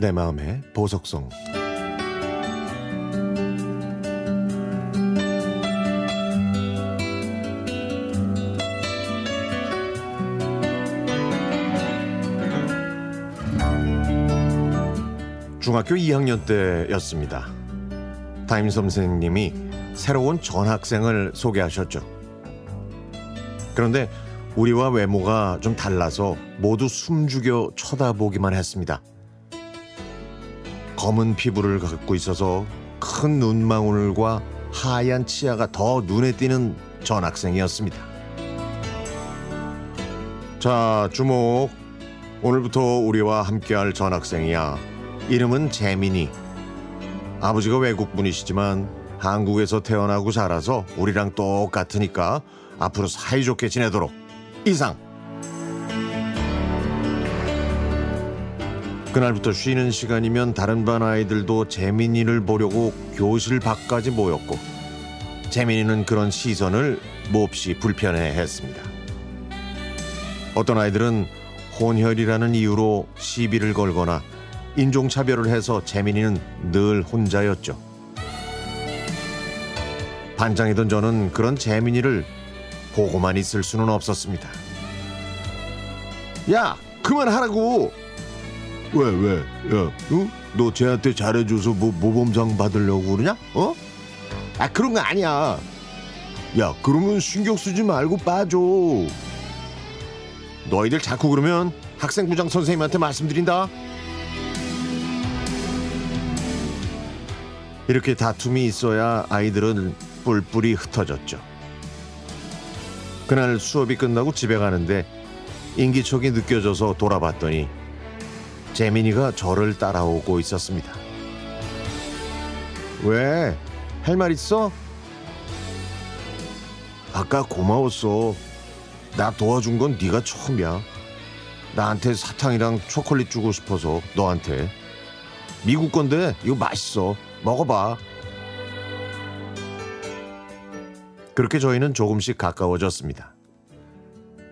내 마음의 보석성 중학교 2학년 때였습니다. 담임 선생님이 새로운 전학생을 소개하셨죠. 그런데 우리와 외모가 좀 달라서 모두 숨죽여 쳐다보기만 했습니다. 검은 피부를 갖고 있어서 큰 눈망울과 하얀 치아가 더 눈에 띄는 전 학생이었습니다. 자, 주목. 오늘부터 우리와 함께할 전 학생이야. 이름은 재민이. 아버지가 외국분이시지만 한국에서 태어나고 자라서 우리랑 똑같으니까 앞으로 사이좋게 지내도록 이상. 그날부터 쉬는 시간이면 다른 반 아이들도 재민이를 보려고 교실 밖까지 모였고 재민이는 그런 시선을 몹시 불편해했습니다. 어떤 아이들은 혼혈이라는 이유로 시비를 걸거나 인종차별을 해서 재민이는 늘 혼자였죠. 반장이던 저는 그런 재민이를 보고만 있을 수는 없었습니다. 야, 그만하라고! 왜, 왜, 야, 응? 너 쟤한테 잘해줘서 뭐 모범장 받으려고 그러냐? 어? 아, 그런 거 아니야. 야, 그러면 신경 쓰지 말고 빠져. 너희들 자꾸 그러면 학생부장 선생님한테 말씀드린다. 이렇게 다툼이 있어야 아이들은 뿔뿔이 흩어졌죠. 그날 수업이 끝나고 집에 가는데 인기척이 느껴져서 돌아봤더니 재민이가 저를 따라오고 있었습니다. 왜? 할 말 있어? 아까 고마웠어. 나 도와준 건 네가 처음이야. 나한테 사탕이랑 초콜릿 주고 싶어서 너한테. 미국 건데 이거 맛있어. 먹어봐. 그렇게 저희는 조금씩 가까워졌습니다.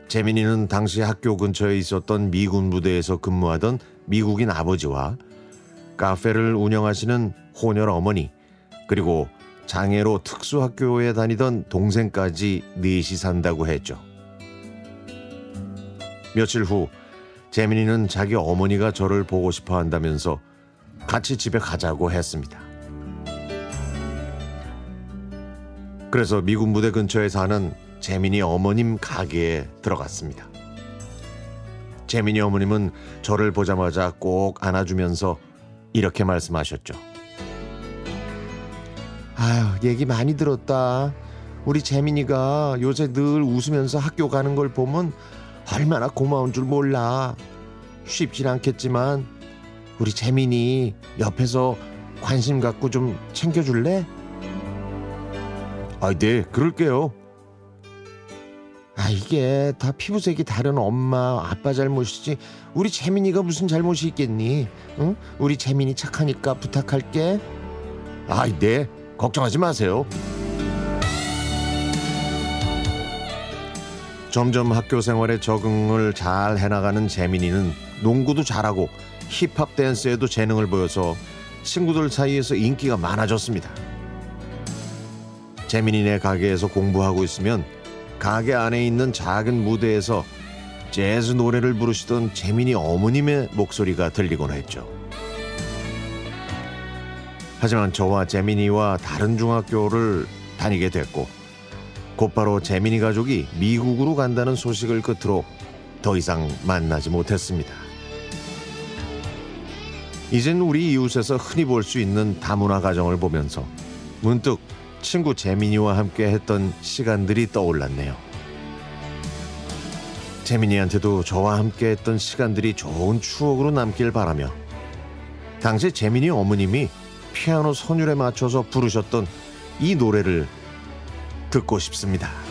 재민이는 당시 학교 근처에 있었던 미군 부대에서 근무하던 미국인 아버지와 카페를 운영하시는 혼혈 어머니 그리고 장애로 특수학교에 다니던 동생까지 넷이 산다고 했죠. 며칠 후 재민이는 자기 어머니가 저를 보고 싶어 한다면서 같이 집에 가자고 했습니다. 그래서 미군 부대 근처에 사는 재민이 어머님 가게에 들어갔습니다. 재민이 어머님은 저를 보자마자 꼭 안아주면서 이렇게 말씀하셨죠. 아유, 얘기 많이 들었다. 우리 재민이가 요새 늘 웃으면서 학교 가는 걸 보면 얼마나 고마운 줄 몰라. 쉽진 않겠지만 우리 재민이 옆에서 관심 갖고 좀 챙겨줄래? 아, 네, 그럴게요. 아, 이게 다 피부색이 다른 엄마, 아빠 잘못이지. 우리 재민이가 무슨 잘못이 있겠니? 응? 우리 재민이 착하니까 부탁할게. 아, 네, 걱정하지 마세요. 점점 학교 생활에 적응을 잘 해나가는 재민이는 농구도 잘하고 힙합 댄스에도 재능을 보여서 친구들 사이에서 인기가 많아졌습니다. 재민이네 가게에서 공부하고 있으면 가게 안에 있는 작은 무대에서 재즈 노래를 부르시던 재민이 어머님의 목소리가 들리곤 했죠. 하지만 저와 재민이와 다른 중학교를 다니게 됐고 곧바로 재민이 가족이 미국으로 간다는 소식을 끝으로 더 이상 만나지 못했습니다. 이젠 우리 이웃에서 흔히 볼 수 있는 다문화 가정을 보면서 문득 친구 재민이와 함께 했던 시간들이 떠올랐네요. 재민이한테도 저와 함께 했던 시간들이 좋은 추억으로 남길 바라며 당시 재민이 어머님이 피아노 선율에 맞춰서 부르셨던 이 노래를 듣고 싶습니다.